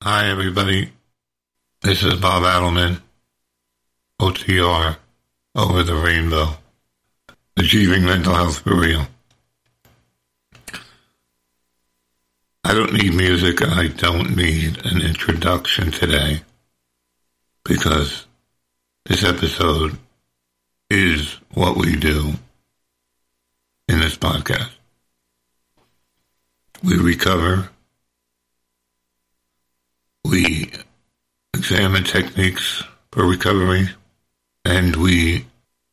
Hi, everybody. This is Bob Adelman, OTR, Over the Rainbow, Achieving Mental Health for Real. I don't need music and I don't need an introduction today because this episode is what we do in this podcast. We recover, we examine techniques for recovery, and we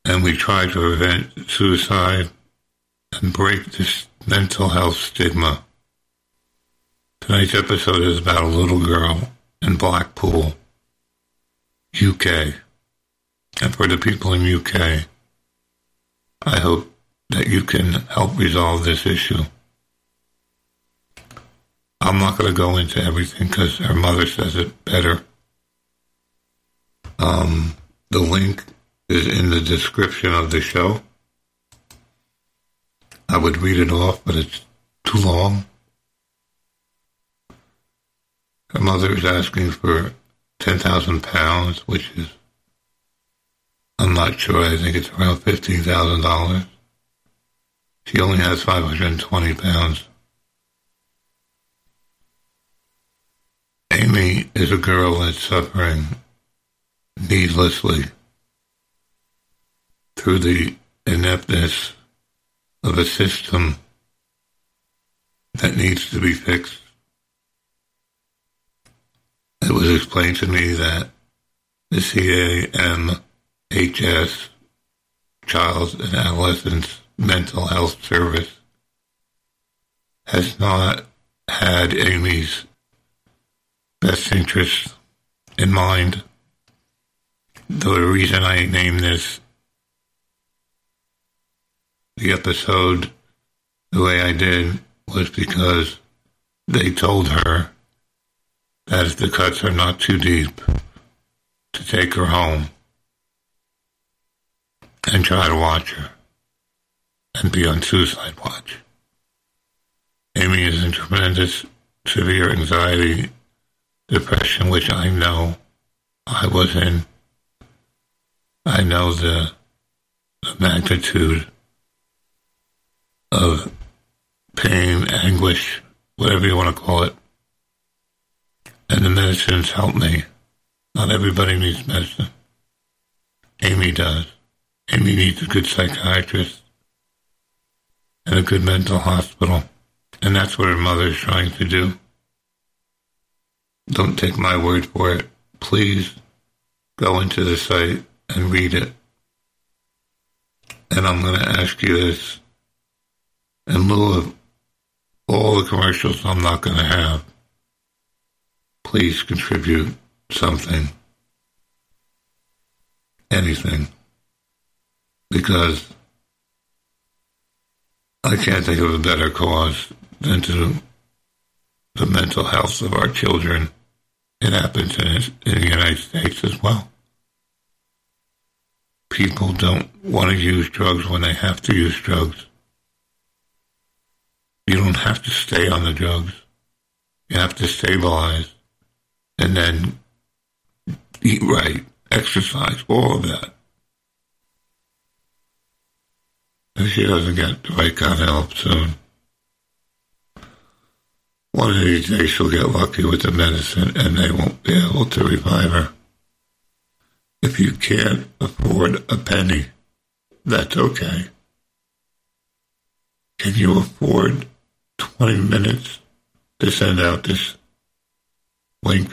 and we try to prevent suicide and break this mental health stigma. Tonight's episode is about a little girl in Blackpool, UK. And for the people in UK, I hope that you can help resolve this issue. I'm not going to go into everything because her mother says it better. Um, the link is in the description of the show. I would read it off, but it's too long. Her mother is asking for ten thousand pounds, which is I'm not sure. I think it's around fifteen thousand dollars. She only has five hundred and twenty pounds. Amy is a girl that's suffering needlessly through the ineptness of a system that needs to be fixed. It was explained to me that the CAMHS, Child and Adolescent Mental Health Service, has not had Amy's best interests in mind. The reason I named this the episode the way I did was because they told her that if the cuts are not too deep, to take her home and try to watch her and be on suicide watch. Amy is in tremendous severe anxiety, depression, which I know I was in. I know the, the magnitude of pain, anguish, whatever you want to call it. And the medicines help me. Not everybody needs medicine. Amy does. Amy needs a good psychiatrist and a good mental hospital. And that's what her mother is trying to do. Don't take my word for it. Please go into the site and read it. And I'm going to ask you this in lieu of all the commercials I'm not going to have please contribute something, anything, because I can't think of a better cause than to the mental health of our children. It happens in, in the United States as well. People don't want to use drugs when they have to use drugs. You don't have to stay on the drugs. You have to stabilize and then eat right, exercise, all of that. If she doesn't get the right kind of help soon, one of these days she'll get lucky with the medicine and they won't be able to revive her. If you can't afford a penny, that's okay. Can you afford 20 minutes to send out this link?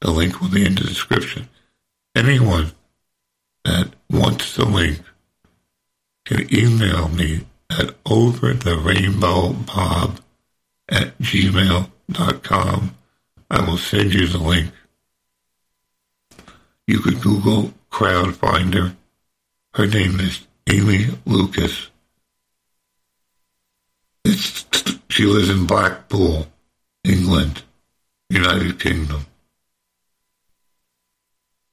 The link will be in the description. Anyone that wants the link can email me at overtherainbowbob at gmail.com. I will send you the link. You could Google Crowdfunder. Her name is Amy Lucas. It's, she lives in Blackpool, England, United Kingdom.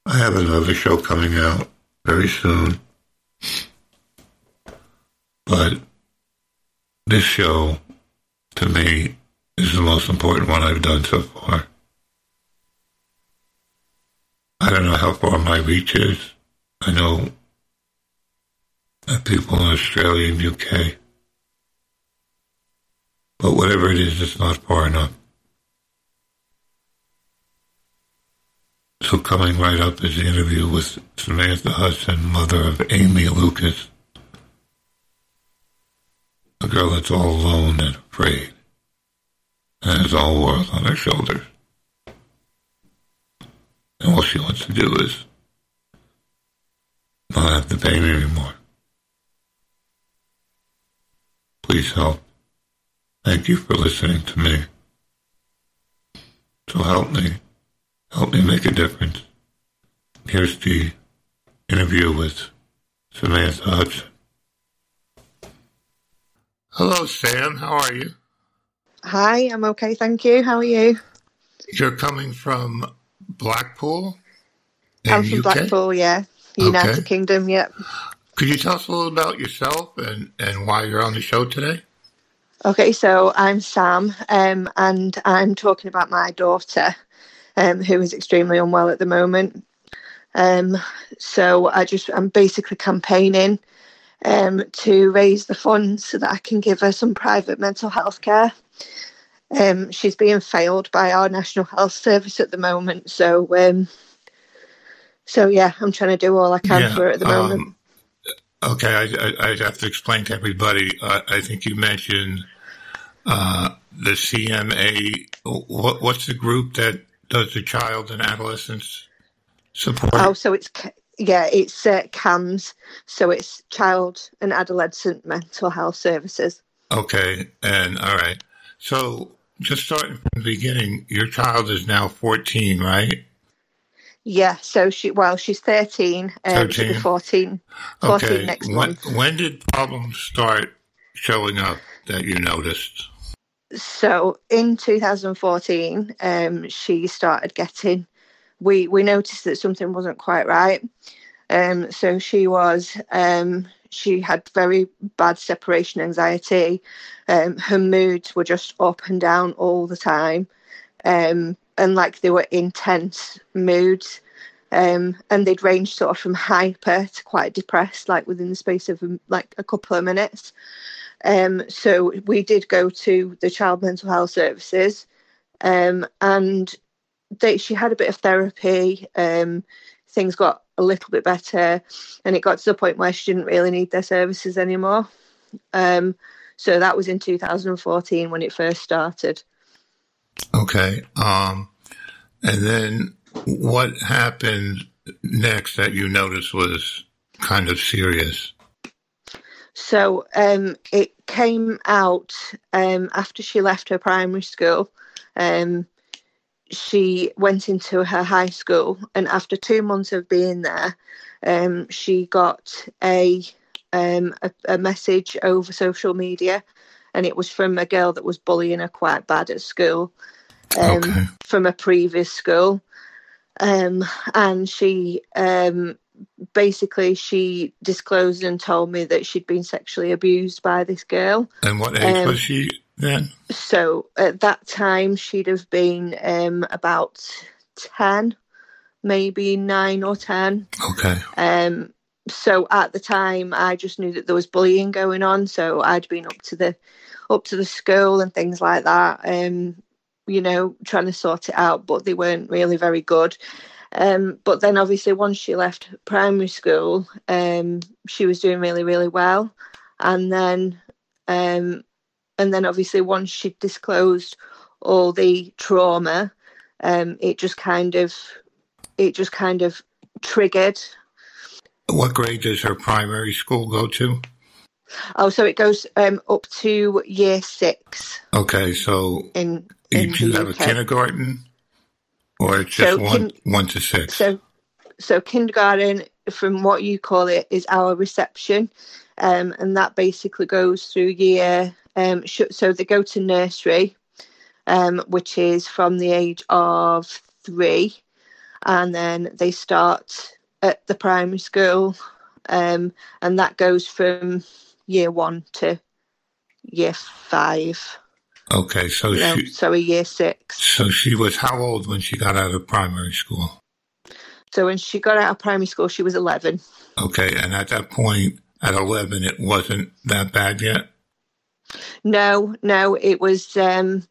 I have another show coming out very soon. But this show, to me is the most important one I've done so far. I don't know how far my reach is. I know that people in Australia and UK. But whatever it is, it's not far enough. So coming right up is the interview with Samantha Hudson, mother of Amy Lucas a girl that's all alone and afraid, and has all the world on her shoulders. And all she wants to do is not have the pain anymore. Please help. Thank you for listening to me. So help me. Help me make a difference. Here's the interview with Samantha Hudson. Hello, Sam. How are you? Hi, I'm okay, thank you. How are you? You're coming from Blackpool? I'm from UK? Blackpool, yeah. United okay. Kingdom, yep. Could you tell us a little about yourself and, and why you're on the show today? Okay, so I'm Sam, um, and I'm talking about my daughter, um, who is extremely unwell at the moment. Um, so I just I'm basically campaigning um, to raise the funds so that I can give her some private mental health care. Um, she's being failed by our National Health Service at the moment, so um, so yeah, I'm trying to do all I can yeah, for her at the moment. Um, okay, I, I, have to explain to everybody. Uh, I think you mentioned uh, the CMA. What, what's the group that does the child and adolescents support? Oh, so it's yeah, it's uh, CAMHS, so it's Child and Adolescent Mental Health Services. Okay, and all right. So just starting from the beginning, your child is now 14, right? Yeah, so she well, she's 13, um, 13. she'll be 14, 14 okay. next when, month. When did problems start showing up that you noticed? So in 2014, um, she started getting. We we noticed that something wasn't quite right. Um, so she was um, she had very bad separation anxiety. Um, her moods were just up and down all the time, um, and like they were intense moods. Um, and they'd range sort of from hyper to quite depressed, like within the space of like a couple of minutes. Um, so we did go to the child mental health services, um, and they, she had a bit of therapy. Um, things got a little bit better, and it got to the point where she didn't really need their services anymore. Um, so that was in 2014 when it first started. Okay, um, and then what happened next that you noticed was kind of serious? So um, it came out um, after she left her primary school. Um, she went into her high school, and after two months of being there, um, she got a, um, a, a message over social media, and it was from a girl that was bullying her quite bad at school, um, okay. from a previous school, um, and she um, basically she disclosed and told me that she'd been sexually abused by this girl. And what age um, was she So at that time she'd have been um, about ten, maybe nine or ten. Okay. Um. So at the time, I just knew that there was bullying going on. So I'd been up to the up to the school and things like that. Um. You know, trying to sort it out, but they weren't really very good. Um, but then obviously once she left primary school, um, she was doing really, really well. And then um, and then obviously once she disclosed all the trauma, um, it just kind of it just kind of triggered. What grade does her primary school go to? Oh, so it goes um, up to year six. Okay, so in, in you have UK. a kindergarten or it's just so one, kin- one to six? So, so kindergarten, from what you call it, is our reception, um, and that basically goes through year. Um, so they go to nursery, um, which is from the age of three, and then they start at the primary school, um, and that goes from year one to year five. Okay, so no, she so a year six. So she was how old when she got out of primary school? So when she got out of primary school, she was 11. Okay, and at that point, at 11, it wasn't that bad yet? No, no, it was, um,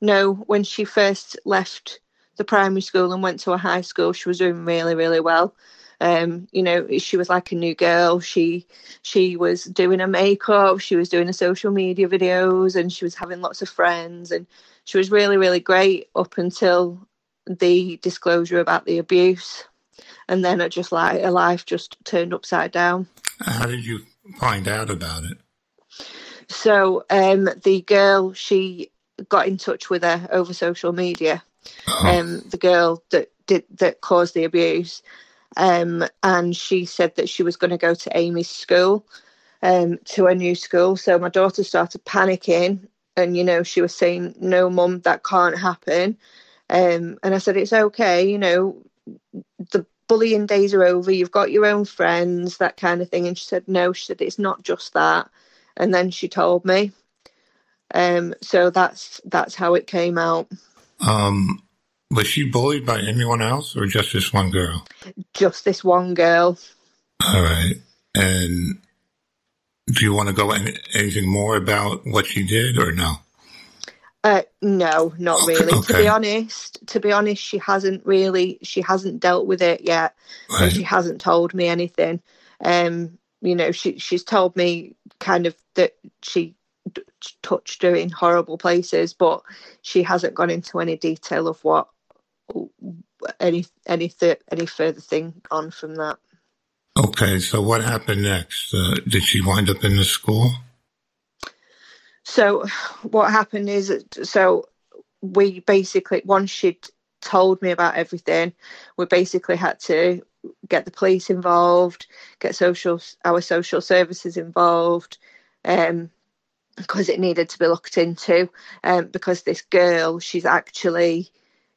no, when she first left the primary school and went to a high school, she was doing really, really well. Um, you know, she was like a new girl. She she was doing a makeup, she was doing a social media videos, and she was having lots of friends, and she was really, really great up until the disclosure about the abuse, and then it just like her life just turned upside down. How did you find out about it? So um, the girl she got in touch with her over social media. Oh, Um, the girl that did that caused the abuse, um, and she said that she was going to go to Amy's school, um, to a new school. So my daughter started panicking, and you know she was saying, "No, mum, that can't happen." Um, and I said, "It's okay, you know, the bullying days are over. You've got your own friends, that kind of thing." And she said, "No," she said, "It's not just that." And then she told me. Um, so that's that's how it came out. um, was she bullied by anyone else or just this one girl? Just this one girl. All right. And do you want to go any, anything more about what she did or no? Uh, no, not Okay, really. To be honest, to be honest, she hasn't really, she hasn't dealt with it yet, and Right. she hasn't told me anything. Um, you know, she she's told me kind of that she d- touched her in horrible places, but she hasn't gone into any detail of what any any th- any further thing on from that. Okay. So what happened next? Uh, did she wind up in the school? So what happened is, so we basically once she'd told me about everything, we basically had to get the police involved, get social our social services involved, um, because it needed to be looked into. Um, because this girl, she's actually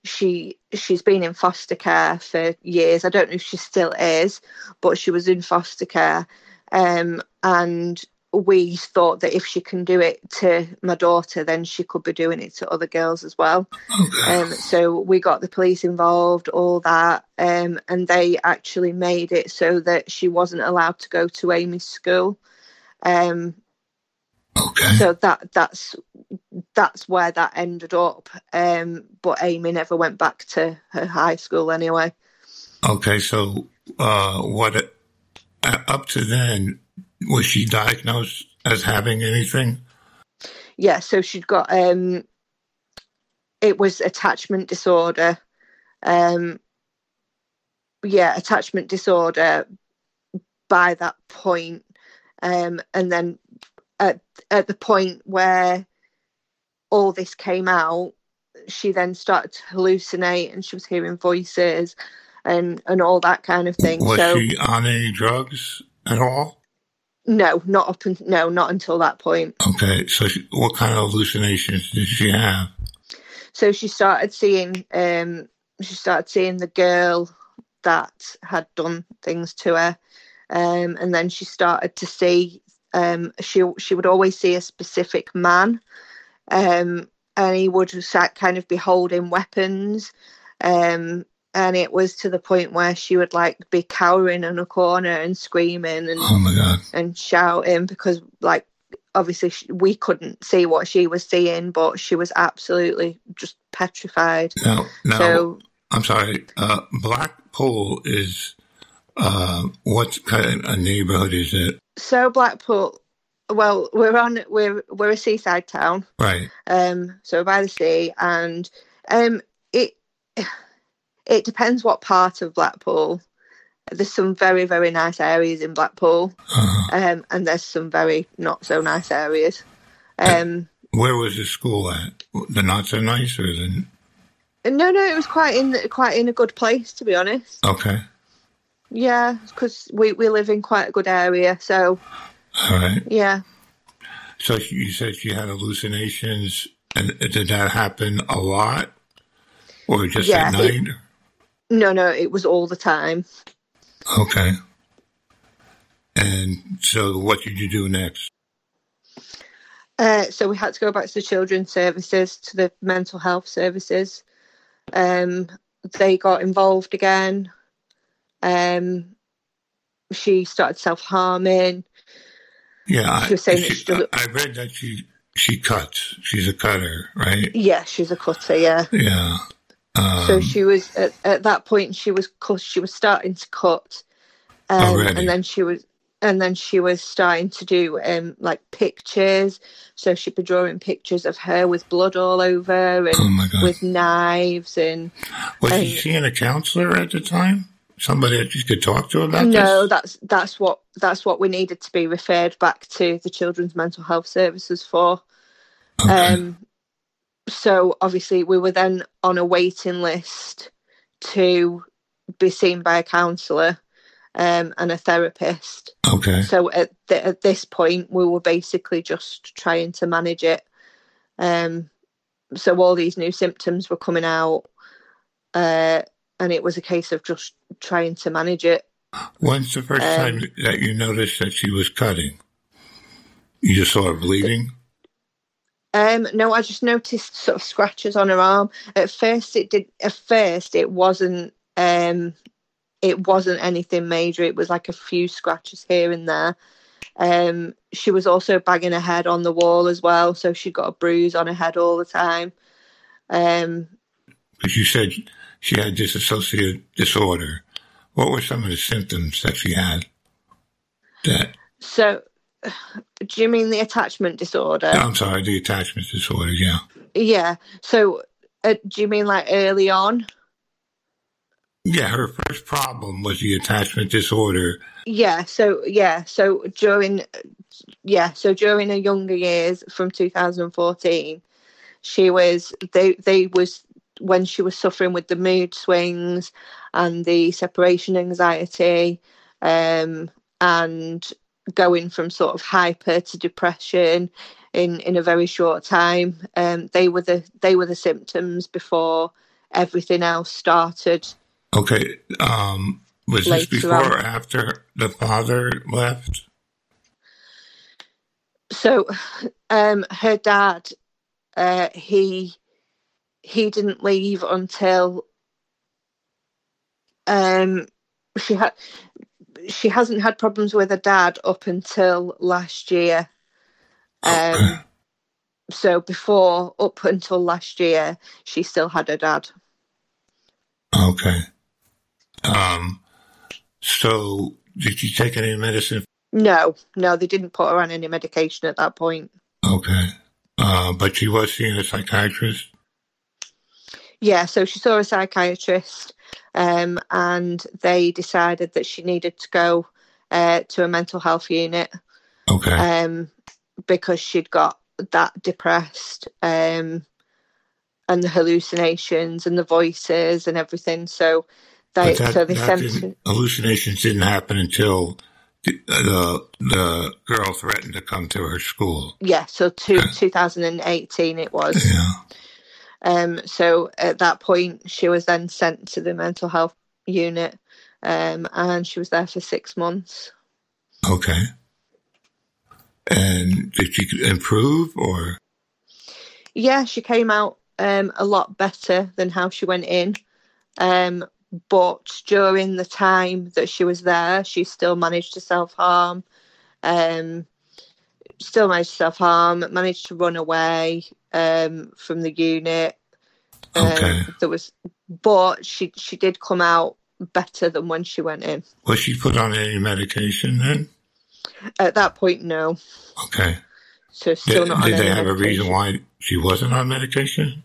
she she's been in foster care for years. I don't know if she still is, but she was in foster care, um, and we thought that if she can do it to my daughter, then she could be doing it to other girls as well. Um, so we got the police involved, all that, um, and they actually made it so that she wasn't allowed to go to Amy's school. Um, Okay. so that that's that's where that ended up. Um, but Amy never went back to her high school anyway. Okay. So, uh, what, uh, up to then, was she diagnosed as having anything? Yeah, so she'd got um, it was attachment disorder. Um, yeah, attachment disorder. By that point, um, and then at at the point where all this came out, she then started to hallucinate, and she was hearing voices, and and all that kind of thing. Was so she on any drugs at all? No, not up un- no, not until that point. Okay. So, she, what kind of hallucinations did she have? so she started seeing um she started seeing the girl that had done things to her um and then she started to see um she she would always see a specific man um and he would kind of be holding weapons um and it was to the point where she would like be cowering in a corner and screaming and Oh my God. and shouting because like obviously she, we couldn't see what she was seeing but she was absolutely just petrified Now, now, so I'm sorry. Uh, Blackpool is uh, what kind of neighborhood is it? so blackpool well we're on we're we're a seaside town Right. um so by the sea and um it it depends what part of blackpool there's some very very nice areas in blackpool Uh, um and there's some very not so nice areas um where was the school at? The not so nice or the no no it was quite in quite in a good place to be honest okay? Yeah, because we, we live in quite a good area, so All right. yeah. So she- you said she had hallucinations, and did that happen a lot, or just Yeah, at it- night? No, no, it was all the time. Okay. And so, what did you do next? Uh, so we had to go back to the children's services, to the mental health services. Um, they got involved again. Um, she started self harming. Yeah, She was saying that she- she I read that she she cuts. She's a cutter, right? Yeah, she's a cutter. Yeah. Yeah. Um, so she was at, at that point. She was cut. She was starting to cut, um, Already. and then she was, and then she was starting to do um like pictures. So she'd be drawing pictures of her with blood all over and oh with knives and was and- she seeing a counselor at the time? Somebody that you could talk to about this? no this? that's that's what that's what we needed to be referred back to the children's mental health services for Okay. um so obviously we were then on a waiting list to be seen by a counsellor um, and a therapist okay. so at, th- at this point we were basically just trying to manage it um so all these new symptoms were coming out uh and it was a case of just trying to manage it When's the first Um, time that you noticed that she was cutting? You just saw her bleeding? Um, no, I just noticed sort of scratches on her arm. At first, it did. At first, it wasn't. Um, it wasn't anything major. It was like a few scratches here and there. Um, she was also banging her head on the wall as well, so she got a bruise on her head all the time. Um, Because you said she had dissociative disorder. What were some of the symptoms that she had? That so, do you mean the attachment disorder? I'm sorry, the attachment disorder. Yeah. Yeah. So, uh, do you mean like early on? Yeah, her first problem was the attachment disorder. Yeah, so yeah, so during yeah, so during her younger years from 2014, she was they they was when she was suffering with the mood swings and the separation anxiety, um, and going from sort of hyper to depression in in a very short time. Um, they were the they were the symptoms before everything else started. Okay. Um, was this before on. or after the father left? so um her dad uh he he didn't leave until um she had she hasn't had problems with her dad up until last year um so before up until last year she still had her dad Okay. Um, so did she take any medicine? no no they didn't put her on any medication at that point Okay. Uh, but she was seeing a psychiatrist? Yeah, so she saw a psychiatrist, um, and they decided that she needed to go uh, to a mental health unit Okay. um, because she'd got that depressed um, and the hallucinations and the voices and everything. So they that, so they sent didn't- hallucinations didn't happen until the, the the girl threatened to come to her school. yeah, so two, 2018 it was. Yeah. Um, so at that point, she was then sent to the mental health unit, um, and she was there for six months. Okay. And did she improve or? Yeah, she came out um, a lot better than how she went in. Um, but during the time that she was there, she still managed to self harm. Um, still managed to self harm. Managed to run away um, from the unit. Um, Okay. There was, but she she did come out better than when she went in. Was she put on any medication then? At that point, no. Okay. So still Did, not. on did they have a reason why she wasn't on medication?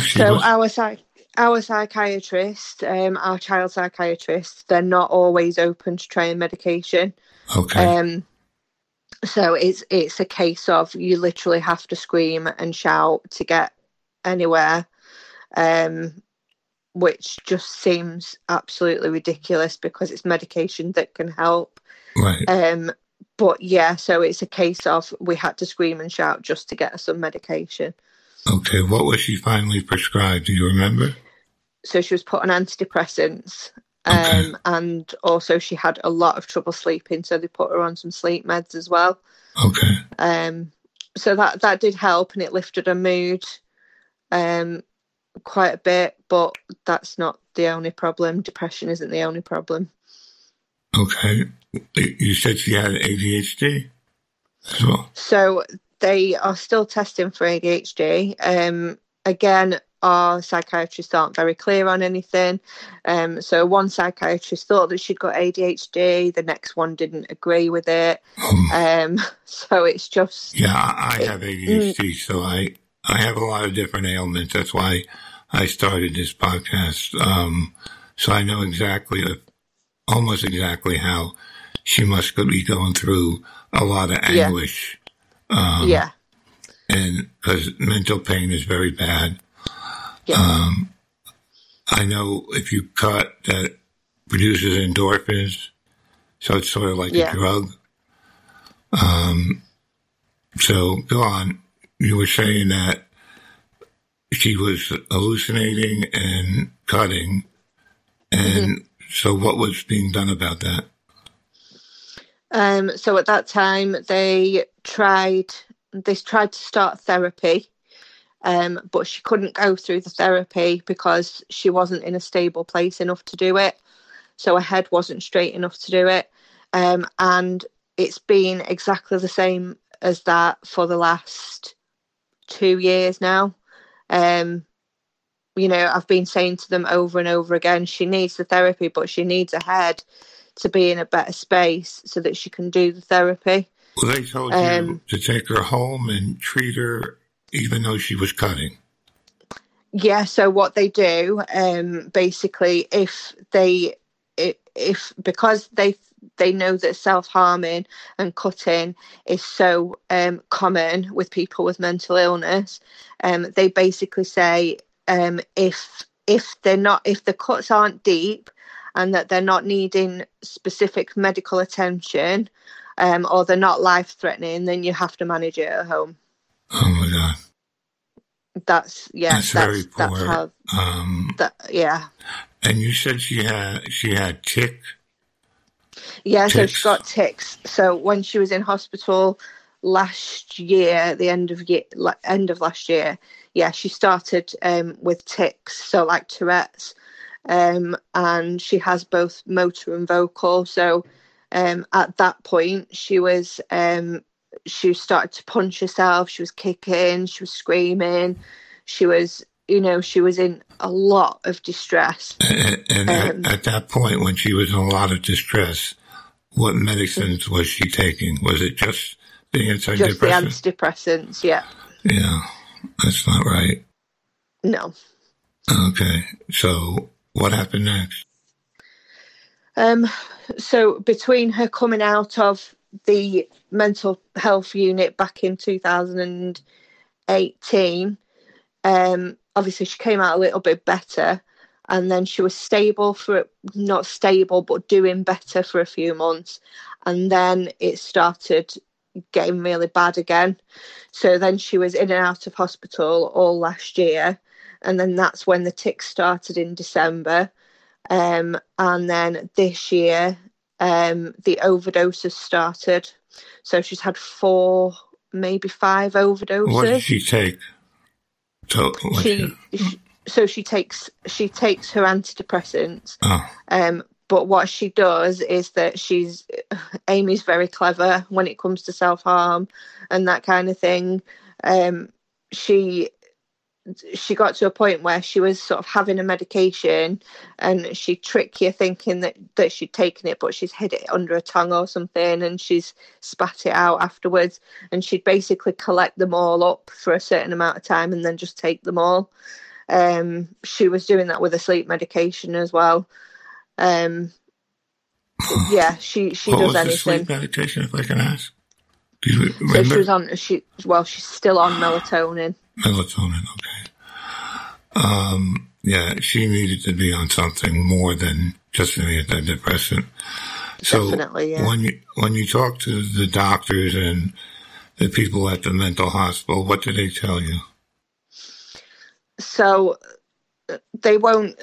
So was- our psych- our psychiatrist, um, our child psychiatrist, they're not always open to trying medication. okay. Um, so it's it's a case of you literally have to scream and shout to get anywhere, um, which just seems absolutely ridiculous because it's medication that can help. right. Um, but yeah, so it's a case of we had to scream and shout just to get some medication. Okay. What was she finally prescribed? Do you remember? so she was put on antidepressants. Um, and also she had a lot of trouble sleeping so they put her on some sleep meds as well Okay. um, so that that did help and it lifted her mood um, quite a bit, but that's not the only problem. Depression isn't the only problem. Okay. You said she had ADHD as well. So they are still testing for ADHD. Um, again, our psychiatrists aren't very clear on anything. Um, so one psychiatrist thought that she'd got ADHD, the next one didn't agree with it. Um, Um, so it's just yeah, I have ADHD, so I I have a lot of different ailments. That's why I started this podcast. Um, so I know exactly, almost exactly how she must be going through a lot of Yeah. anguish. Um, yeah, and because mental pain is very bad. Yeah, Um, I know if you cut, that produces endorphins, so it's sort of like Yeah. a drug. Um, so go on. You were saying that she was hallucinating and cutting, and so what was being done about that? Um, so at that time, they tried they tried to start therapy, um, but she couldn't go through the therapy because she wasn't in a stable place enough to do it. So her head wasn't straight enough to do it, um, and it's been exactly the same as that for the last two years now. Um, you know, I've been saying to them over and over again, she needs the therapy, but she needs a head to be in a better space so that she can do the therapy. Well, they told you Um, to take her home and treat her, even though she was cutting. Yeah, so what they do, um, basically, if they, i- if because they they know that self harming and cutting is so um, common with people with mental illness, um, they basically say um, if if they're not if the cuts aren't deep and that they're not needing specific medical attention um, or they're not life threatening, then you have to manage it at home. Oh my God. That's yeah, That's that's very that's, poor. how Um, that yeah. and you said she had she had tic. Yeah, so she got tics. So when she was in hospital last year, the end of year, end of last year, yeah, she started um, with tics, so like Tourette's, um, and she has both motor and vocal. So um, at that point, she was um, she started to punch herself. She was kicking. She was screaming. She was, you know, she was in a lot of distress. And, and Um, at, at that point, when she was in a lot of distress, what medicines was she taking? Was it just the Just the antidepressant? antidepressants, yeah. yeah, that's not right. No. Okay, so what happened next? Um, so between her coming out of the mental health unit back in 2018, um, obviously she came out a little bit better, and then she was stable for not stable but doing better for a few months, and then it started getting really bad again. So then she was in and out of hospital all last year, and then that's when the tics started in December. Um, and then this year, um, the overdoses started. So she's had four, maybe five overdoses. What did she take? So, what she, she, so she takes she takes her antidepressants. oh, Um, but what she does is that she's Amy's very clever when it comes to self harm and that kind of thing. Um, she she got to a point where she was sort of having a medication and she'd trick you thinking that, that she'd taken it, but she's hid it under her tongue or something and she's spat it out afterwards. And she'd basically collect them all up for a certain amount of time and then just take them all. Um, she was doing that with a sleep medication as well. Um, yeah, she she what does was the sleep medication, if I can ask? So she was on she well, she's still on melatonin. Melatonin, okay. Um, yeah, she needed to be on something more than just an antidepressant. So Definitely, yeah. when you when you talk to the doctors and the people at the mental hospital, what do they tell you? so uh, they won't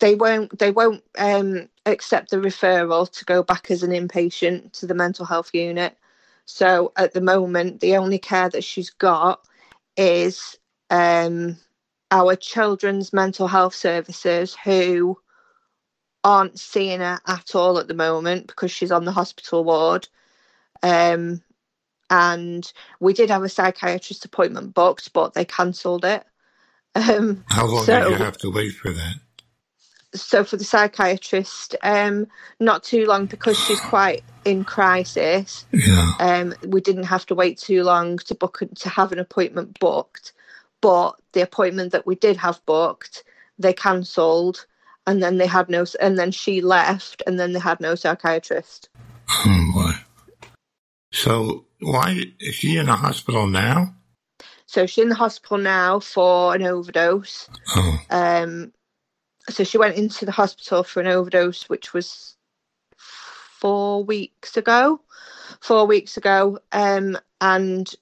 they won't they won't um accept the referral to go back as an inpatient to the mental health unit so at the moment the only care that she's got is um our children's mental health services who aren't seeing her at all at the moment because she's on the hospital ward. Um, and we did have a psychiatrist appointment booked, but they cancelled it. Um, How long so, did you have to wait for that? So for the psychiatrist, um, not too long because she's quite in crisis. Yeah. Um, we didn't have to wait too long to book to have an appointment booked, but the appointment that we did have booked, they cancelled, and then they had no, and then she left, and then they had no psychiatrist. Oh boy. So why is she in the hospital now? So she's in the hospital now for an overdose. Oh. Um, so she went into the hospital for an overdose, which was four weeks ago. Four weeks ago, um, and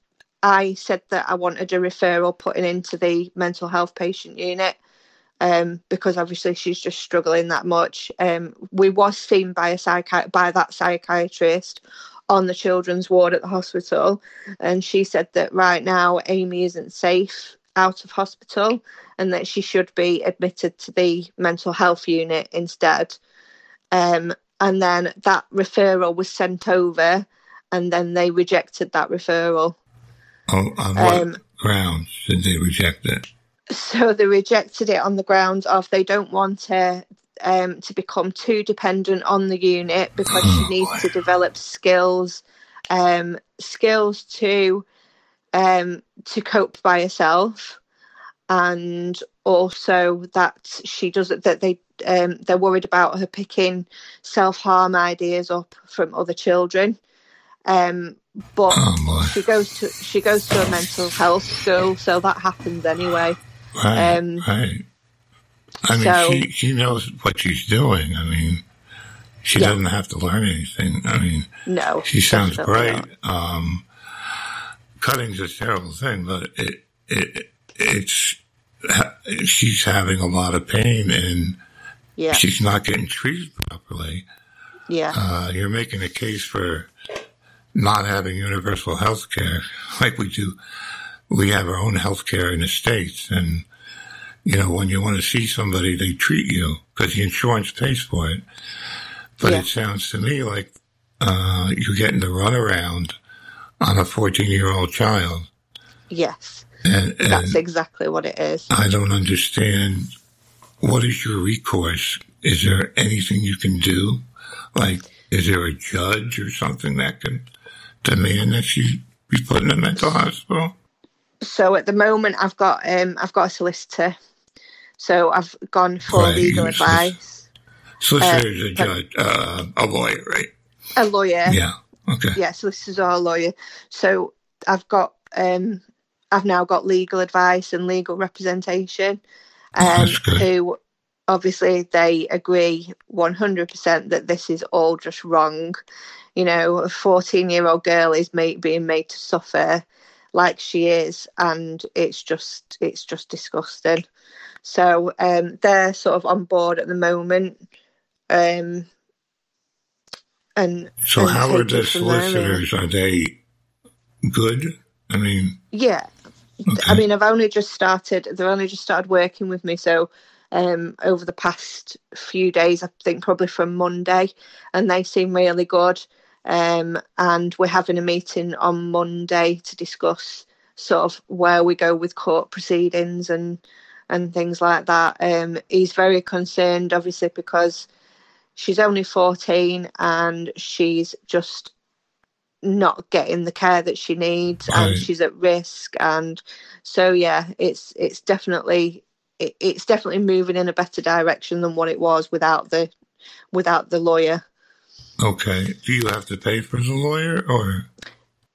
I said that I wanted a referral putting into the mental health patient unit um, because obviously she's just struggling that much. Um, we was seen by a psychi- by that psychiatrist on the children's ward at the hospital, and she said that right now Amy isn't safe out of hospital and that she should be admitted to the mental health unit instead. Um, and then that referral was sent over, and then they rejected that referral. Oh, on what Um, grounds did they reject it? So they rejected it on the grounds of they don't want her um, to become too dependent on the unit because she Oh, needs boy. to develop skills, um, skills to um, to cope by herself, and also that she doesn't that they um, they're worried about her picking self harm ideas up from other children. Um, but Oh she goes to she goes to a mental health school, so that happens anyway. Right. um, right. I mean, so- she she knows what she's doing. I mean, she Yeah. doesn't have to learn anything. I mean, No, she sounds great. Um, cutting's a terrible thing, but it it it's she's having a lot of pain and Yeah, she's not getting treated properly. yeah, Uh, you're making a case for not having universal health care like we do. We have our own health care in the States. And, you know, when you want to see somebody, they treat you because the insurance pays for it. But Yeah. it sounds to me like uh, you're getting the runaround on a 14 year old child. yes. And, and That's exactly what it is. I don't understand what is your recourse? Is there anything you can do? Like, is there a judge or something that can demand that she be put in a mental hospital? So at the moment, I've got um, I've got a solicitor. So I've gone for Right, legal advice. Solicitor is a judge, uh, a lawyer, right? A lawyer. Yeah. Okay. yeah, solicitors a lawyer. So I've got um I've now got legal advice and legal representation. Oh, Um good. who obviously they agree one hundred percent that this is all just wrong. You know, a fourteen year old girl is made, being made to suffer like she is and it's just it's just disgusting. So um they're sort of on board at the moment. Um and So and how are the it from there, really. solicitors? Are they good? I mean, Yeah. I mean, I've only just started. They've only just started working with me. So, um, over the past few days, I think probably from Monday, and they seem really good. Um, and we're having a meeting on Monday to discuss sort of where we go with court proceedings and and things like that. Um, he's very concerned, obviously, because she's only 14 and she's just not getting the care that she needs Right. and she's at risk. And so yeah it's it's definitely it, it's definitely moving in a better direction than what it was without the without the lawyer. Okay. Do you have to pay for the lawyer or?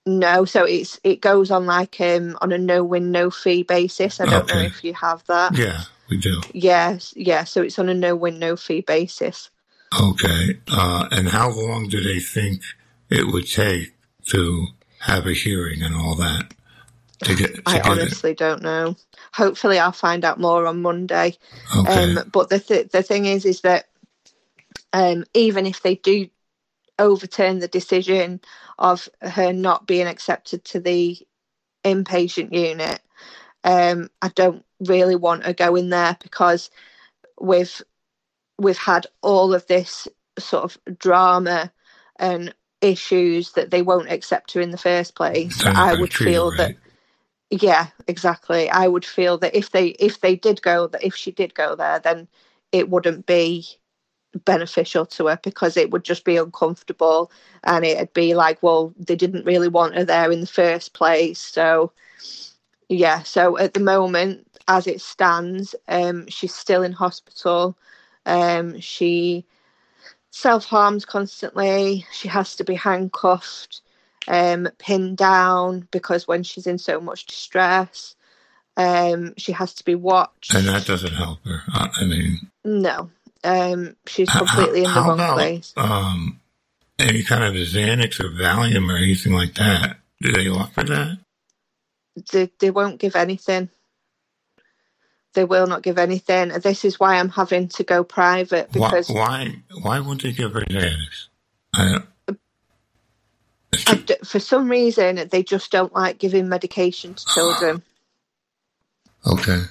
no. So it's it goes on like um on a no win no fee basis. I don't know if you have that. Yeah, we do. yes. Yeah. So it's on a no win no fee basis Okay. Uh, and how long do they think it would take to have a hearing and all that? To get, to i get it? honestly don't know hopefully i'll find out more on monday Okay. Um, but the th- the thing is, is that um, even if they do overturn the decision of her not being accepted to the inpatient unit, um, I don't really want her going there because we've we've had all of this sort of drama and issues that they won't accept her in the first place. I would feel right. that yeah, exactly. I would feel that if they if they did go that if she did go there, then it wouldn't be beneficial to her because it would just be uncomfortable and it'd be like, well, they didn't really want her there in the first place. So yeah, so at the moment, as it stands, um, she's still in hospital. Um, she self harms constantly. She has to be handcuffed um, pinned down because when she's in so much distress, um, she has to be watched. And that doesn't help her. I mean, no, um, she's completely how, in the wrong about, place. Um, any kind of Xanax or Valium or anything like that? Do they offer that? They, they won't give anything. They will not give anything. This is why I'm having to go private because why why, why won't they give her Xanax? I, for some reason, they just don't like giving medication to children. Okay.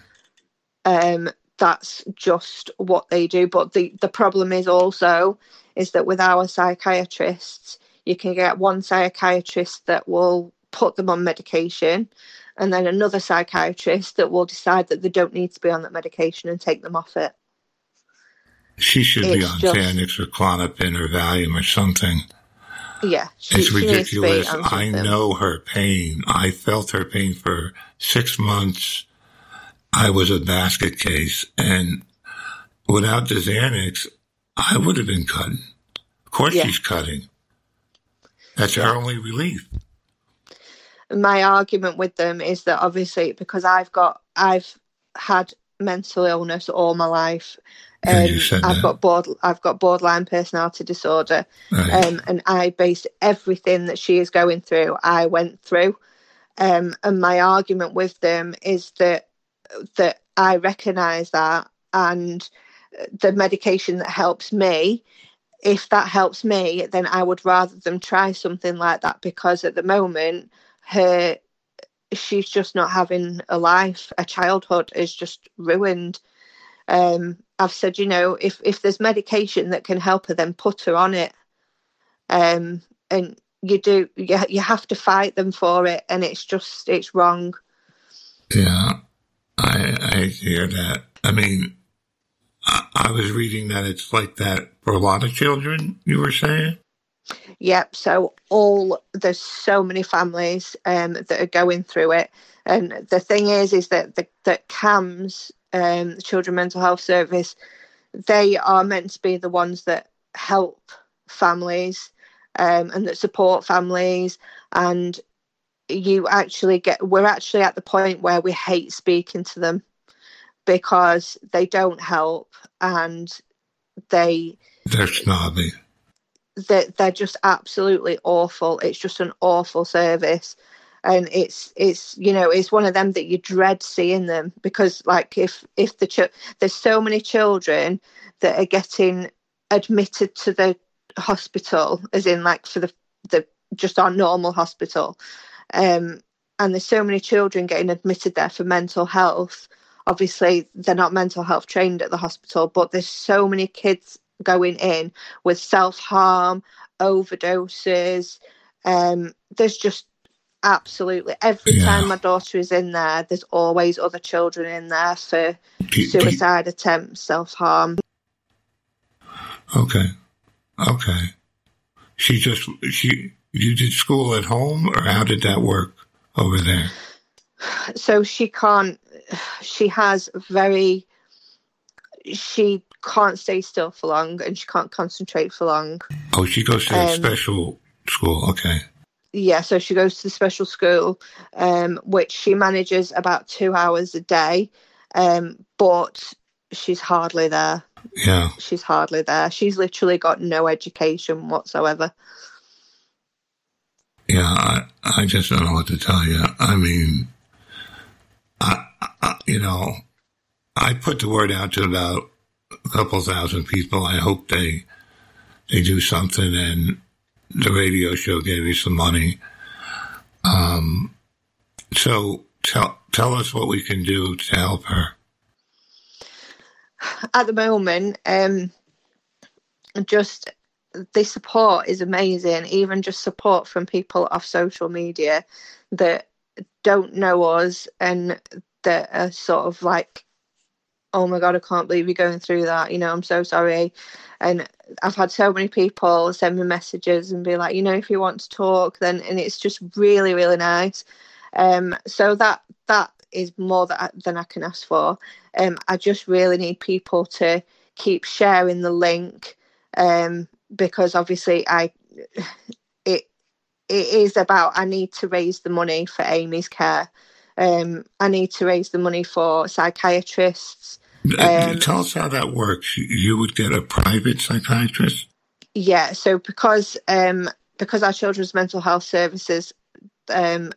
Um, that's just what they do. But the, the problem is also is that with our psychiatrists, you can get one psychiatrist that will put them on medication and then another psychiatrist that will decide that they don't need to be on that medication and take them off it. She should it's be on just, Xanax or Klonopin or Valium or something. Yeah, she, it's ridiculous. I know her pain. I felt her pain for six months. I was a basket case, and without the Xanax, I would have been cutting. Of course, yeah. she's cutting. That's yeah. her only relief. My argument with them is that obviously because I've got I've had mental illness all my life, um, I've got board, I've got borderline personality disorder, right. um, and I base everything that she is going through. I went through, um, and my argument with them is that that I recognise that, and the medication that helps me. If that helps me, then I would rather them try something like that because at the moment, her she's just not having a life. A childhood is just ruined. Um, I've said, you know, if if there's medication that can help her, then put her on it. Um, and you do, you you have to fight them for it, and it's just it's wrong. Yeah, I I hear that. I mean, I, I was reading that it's like that for a lot of children. You were saying. Yep. So all there's so many families um, that are going through it, and the thing is, is that the that CAMHS um, the Children Mental Health Service, they are meant to be the ones that help families um, and that support families. And you actually get, we're actually at the point where we hate speaking to them because they don't help and they. They're. They're, they're just absolutely awful. It's just an awful service and it's it's you know it's one of them that you dread seeing them because like if if the ch- there's so many children that are getting admitted to the hospital as in like for the the just our normal hospital um and there's so many children getting admitted there for mental health obviously they're not mental health trained at the hospital but there's so many kids going in with self-harm overdoses um there's just Absolutely. Every yeah. time my daughter is in there, there's always other children in there for suicide attempts, self harm. Okay. Okay. She just, she, you did school at home, or how did that work over there? So she can't, she has very, she can't stay still for long and she can't concentrate for long. Oh, she goes to um, a special school. Okay yeah, so she goes to the special school, um, which she manages about two hours a day, um, but she's hardly there. Yeah, she's hardly there. She's literally got no education whatsoever. Yeah, I, I just don't know what to tell you. I mean, I, I, you know, I put the word out to about a couple thousand people. I hope they they do something and the radio show gave me some money. Um, so tell tell us what we can do to help her. At the moment, um, just the support is amazing. Even just support from people off social media that don't know us and that are sort of like, oh my god, I can't believe you're going through that. You know, I'm so sorry. And I've had so many people send me messages and be like, you know, if you want to talk, then and it's just really, really nice. Um, so that that is more that than I can ask for. Um, I just really need people to keep sharing the link um, because obviously I it it is about I need to raise the money for Amy's care. Um, I need to raise the money for psychiatrists. Um, Tell us how that works. You would get a private psychiatrist. Yeah, so because um, because our children's mental health services, um,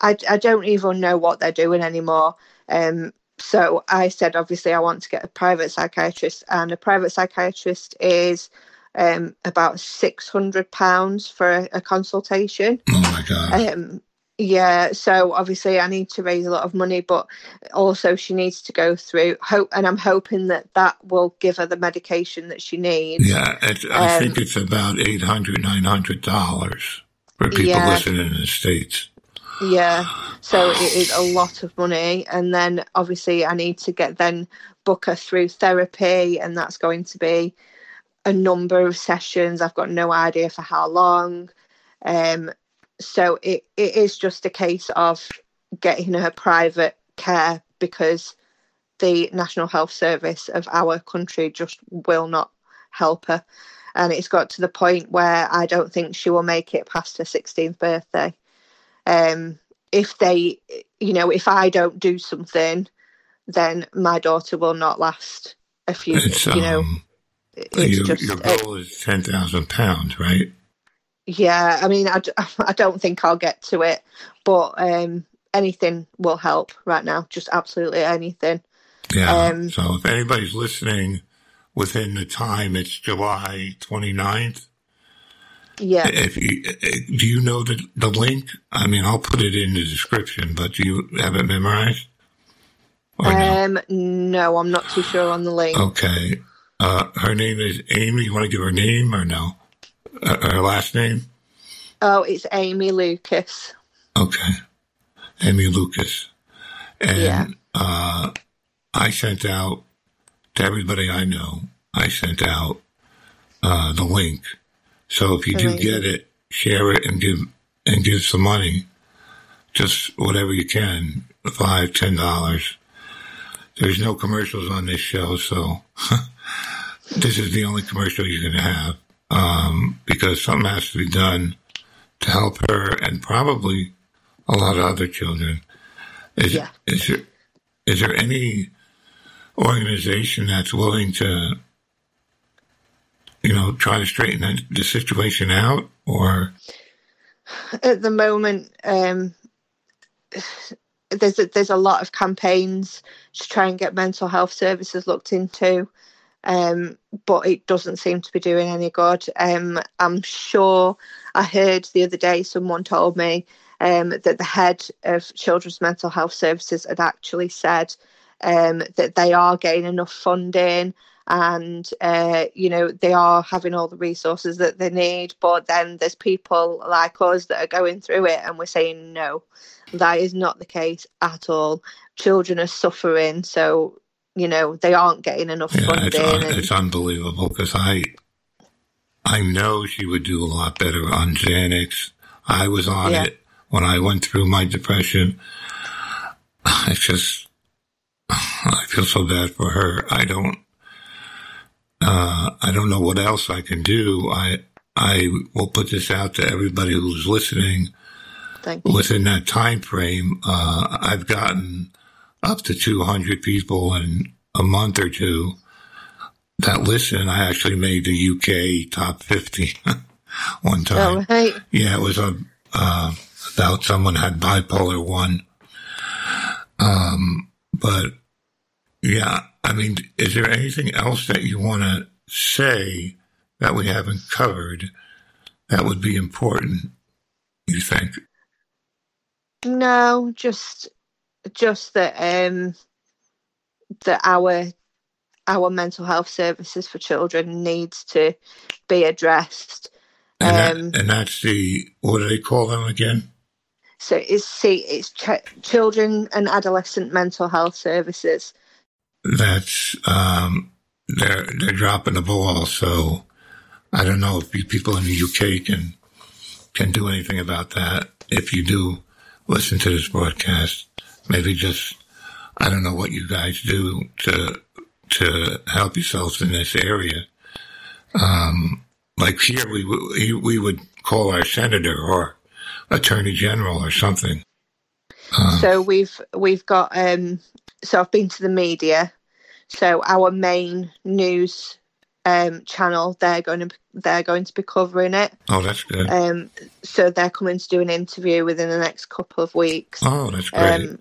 I I don't even know what they're doing anymore. Um, so I said, obviously, I want to get a private psychiatrist, and a private psychiatrist is um, about six hundred pounds for a, a, consultation. Oh my god! Um, yeah, so obviously I need to raise a lot of money, but also she needs to go through hope, and I'm hoping that that will give her the medication that she needs. Yeah, I um, think it's about eight hundred, nine hundred dollars for people yeah. listening in the states. Yeah, so it is a lot of money, and then obviously I need to get then book her through therapy, and that's going to be a number of sessions. I've got no idea for how long. Um, so it, it is just a case of getting her private care because the National Health Service of our country just will not help her. And it's got to the point where I don't think she will make it past her 16th birthday. Um, if they, you know, if I don't do something, then my daughter will not last a few, it's, you know. Um, your, just, your goal uh, is 10,000 pounds, right? Yeah, I mean, I, I don't think I'll get to it, but um, anything will help right now. Just absolutely anything. Yeah. Um, so if anybody's listening within the time, it's July 29th. Yeah. If you, do you know the, the link? I mean, I'll put it in the description, but do you have it memorized? Um, no? no? I'm not too sure on the link. Okay. Uh, her name is Amy. You want to give her name or no? Uh, her last name? Oh, it's Amy Lucas. Okay. Amy Lucas. And yeah. uh, I sent out to everybody I know, I sent out uh, the link so if you do get it, share it and give and give some money, just whatever you can, five, ten dollars. There's no commercials on this show, so this is the only commercial you're going to have um, because something has to be done to help her and probably a lot of other children. Is, yeah. is there is there any organization that's willing to you know, try to straighten the situation out, or at the moment, um, there's a, there's a lot of campaigns to try and get mental health services looked into, um, but it doesn't seem to be doing any good. Um, I'm sure I heard the other day someone told me um, that the head of Children's Mental Health Services had actually said um, that they are getting enough funding and uh, you know they are having all the resources that they need but then there's people like us that are going through it and we're saying no that is not the case at all children are suffering so you know they aren't getting enough yeah, funding it's, and- it's unbelievable because i i know she would do a lot better on xanax i was on yeah. it when i went through my depression i just i feel so bad for her i don't uh, I don't know what else I can do. I I will put this out to everybody who's listening. Thank you. Within that time frame, uh, I've gotten up to 200 people in a month or two that listen. I actually made the UK top 50 one time. Oh, right. Yeah, it was a, uh, about someone had bipolar one. Um, but yeah, I mean, is there anything else that you want to say that we haven't covered that would be important, you think? No, just just that um that our our mental health services for children needs to be addressed. And, Um, that, and that's the, what do they call them again? So it's see it's ch- children and adolescent mental health services. That's, um, they're, they're dropping the ball. So I don't know if you people in the UK can, can do anything about that. If you do listen to this broadcast, maybe just, I don't know what you guys do to, to help yourselves in this area. Um, like here, we, w- we would call our senator or attorney general or something. Uh, So we've we've got um so I've been to the media. So our main news um channel they're going to they're going to be covering it. oh, that's good. Um so they're coming to do an interview within the next couple of weeks. oh, that's great. Um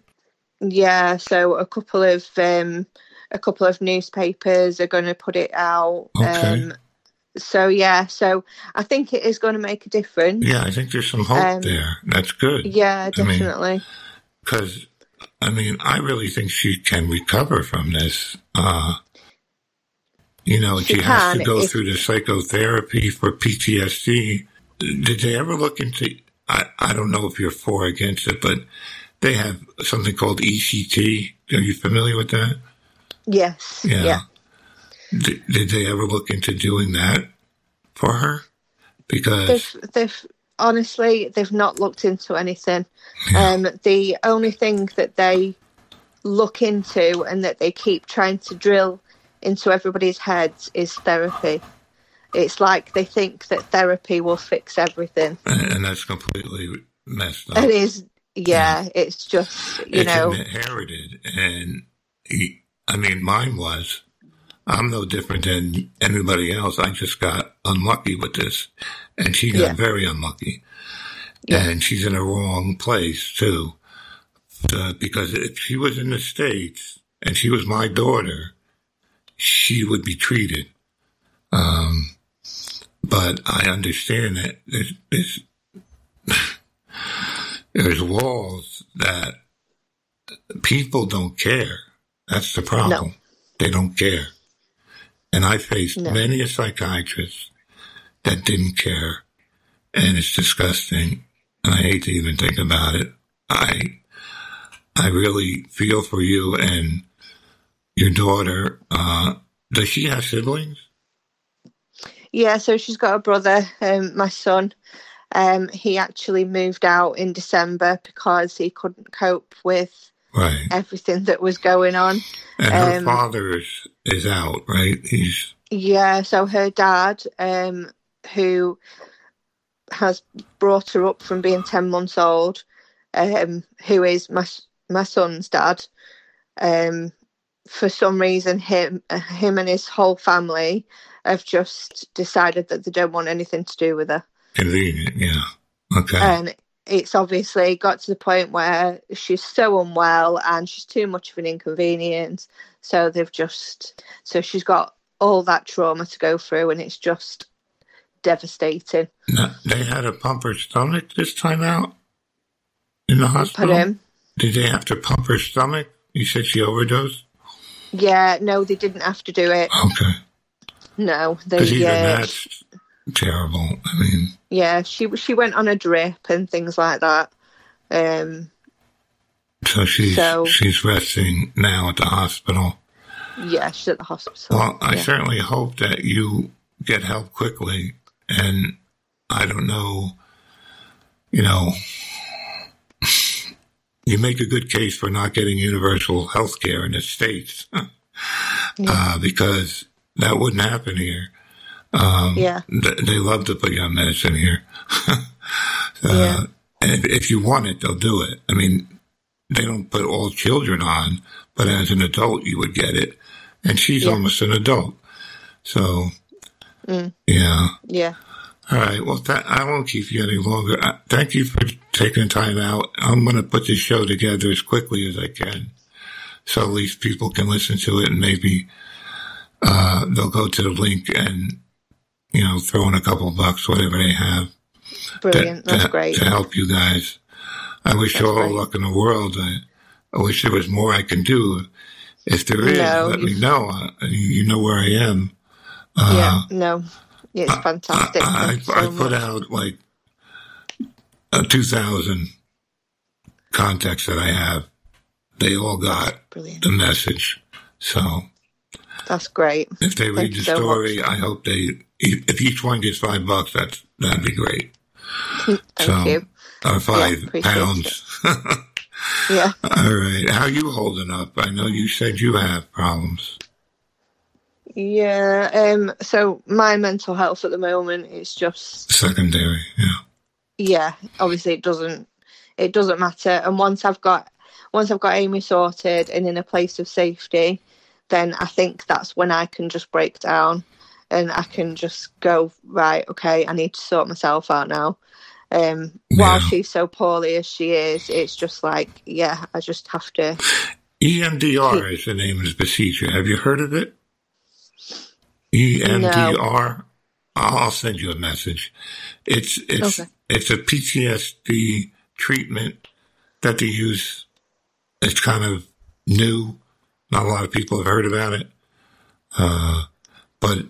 yeah, so a couple of um a couple of newspapers are going to put it out. Okay. Um so yeah, so I think it is going to make a difference. yeah, I think there's some hope um, there. That's good. Yeah, definitely. because I mean, I really think she can recover from this. Uh, you know, She she, has to go if- through the psychotherapy for PTSD. Did they ever look into? I, I don't know if you're for or against it, but they have something called ECT. Are you familiar with that? yes. Yeah. yeah. Did, did they ever look into doing that for her? Because they've they've honestly they've not looked into anything. Um, the only thing that they look into and that they keep trying to drill into everybody's heads is therapy. It's like they think that therapy will fix everything. and that's completely messed up. It is, yeah. It's just you it's know, inherited, and he, I mean, mine was. I'm no different than anybody else. I just got unlucky with this, and she got Yeah. very unlucky, Yeah. and she's in a wrong place too. Uh, because if she was in the states and she was my daughter, she would be treated. Um, but I understand that there's, there's there's laws that people don't care. That's the problem. No. They don't care. And I faced No. many a psychiatrist that didn't care. And it's disgusting. And I hate to even think about it. I, I really feel for you and your daughter. Uh, does she have siblings? yeah. So she's got a brother, um, my son. Um, he actually moved out in December because he couldn't cope with Right. everything that was going on. And her Um, father is, is out, right? He's, Yeah, so her dad, um, who has brought her up from being 10 months old, um, who is my, my son's dad, um, for some reason, him, him and his whole family have just decided that they don't want anything to do with her. Convenient, yeah. Okay. And it's obviously got to the point where she's so unwell and she's too much of an inconvenience. So they've just, so she's got all that trauma to go through and it's just devastating. They had to pump her stomach this time out in the hospital. Did they have to pump her stomach? You said she overdosed. Yeah, no, they didn't have to do it. Okay, No, they, because even uh, that's terrible. I mean, yeah, she she went on a drip and things like that. Um, so she's So- she's resting now at the hospital. yeah, she's at the hospital. Well, I yeah. certainly hope that you get help quickly. And I don't know, you know, you make a good case for not getting universal health care in the States uh, because that wouldn't happen here. Um, Yeah. th- They love to put you on medicine here. uh, Yeah. And if you want it, they'll do it. I mean, they don't put all children on, but as an adult, you would get it. And she's Yeah. almost an adult. So, Mm. yeah. Yeah. All right. Well, th- I won't keep you any longer. Uh, thank you for taking time out. I'm going to put this show together as quickly as I can. So at least people can listen to it and maybe, uh, they'll go to the link and, you know, throw in a couple bucks, whatever they have Brilliant. to, That's to- great. to help you guys. I wish That's you all great. luck in the world. I, I wish there was more I can do. If there is, No, let me know. I, you know where I am. Uh, yeah, no, it's fantastic. I, Thank I, I so put much. out like uh, 2,000 contacts that I have. They all got Brilliant. the message. So That's great. if they Thank read the so story, I hope they, if each one gets five bucks, that's, that'd be great. Thank so, you. Or five appreciate pounds. Yeah. All right. How you holding up? I know you said you have problems. Yeah. Um. So my mental health at the moment is just Secondary. Yeah. yeah. Obviously, it doesn't it doesn't matter. And once I've got once I've got Amy sorted and in a place of safety, then I think that's when I can just break down and I can just go right. Okay, I need to sort myself out now. Um, while she's so poorly as she is, it's just like, yeah, I just have to. EMDR is the name of the procedure. Have you heard of it? EMDR. I'll send you a message. It's it's Okay. it's a PTSD treatment that they use. It's kind of new. Not a lot of people have heard about it, uh, but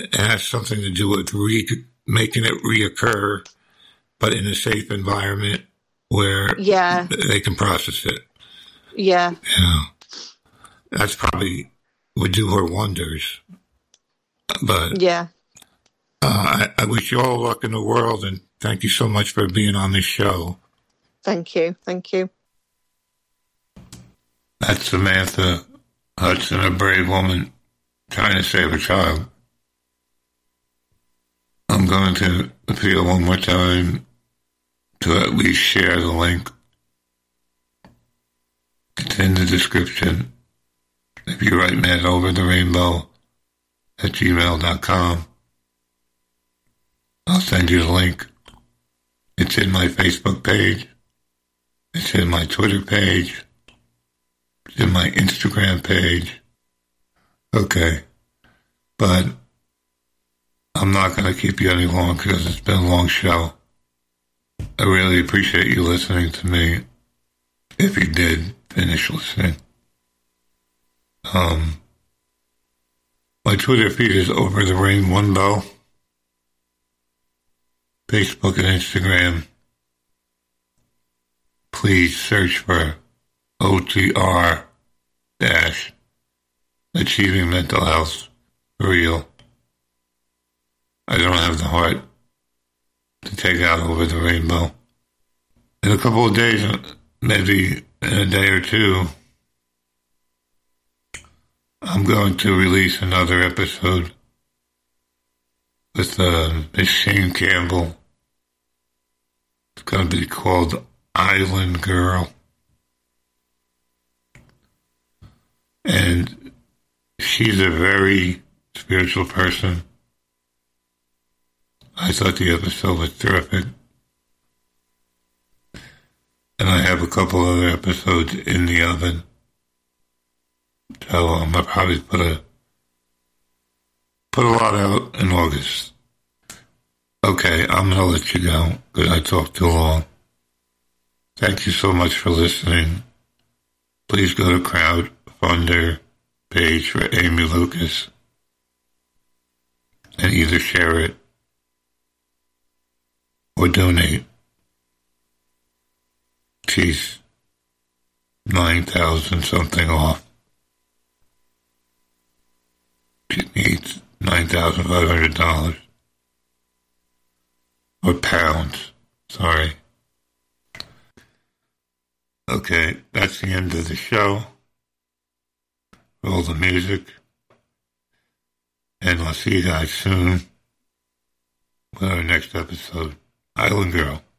it has something to do with re- making it reoccur, but in a safe environment where Yeah, they can process it. yeah, Yeah. That's probably would do her wonders. But yeah. uh, I, I wish you all luck in the world and thank you so much for being on this show. Thank you, thank you. That's Samantha Hudson, a brave woman trying to save a child. I'm going to appeal one more time to at least share the link. It's in the description. If you write man over the rainbow at gmail.com, I'll send you the link. It's in my Facebook page. It's in my Twitter page. It's in my Instagram page. Okay. But I'm not going to keep you any longer because it's been a long show. I really appreciate you listening to me. If you did finish listening. Um, my Twitter feed is over the rain one bell. Facebook and Instagram. Please search for OTR dash achieving mental health for real. I don't have the heart to take out over the rainbow. In a couple of days, maybe in a day or two, I'm going to release another episode with uh, Miss Shane Campbell. It's going to be called Island Girl. And she's a very spiritual person. I thought the episode was terrific. And I have a couple other episodes in the oven. So um, I'll probably put a put a lot out in August. Okay, I'm gonna let you go because I talked too long. Thank you so much for listening. Please go to Crowdfunder page for Amy Lucas and either share it or donate. She's nine thousand something off. She needs nine thousand five hundred dollars or pounds. Sorry. Okay, that's the end of the show. Roll the music. And I'll see you guys soon with our next episode. Island Girl.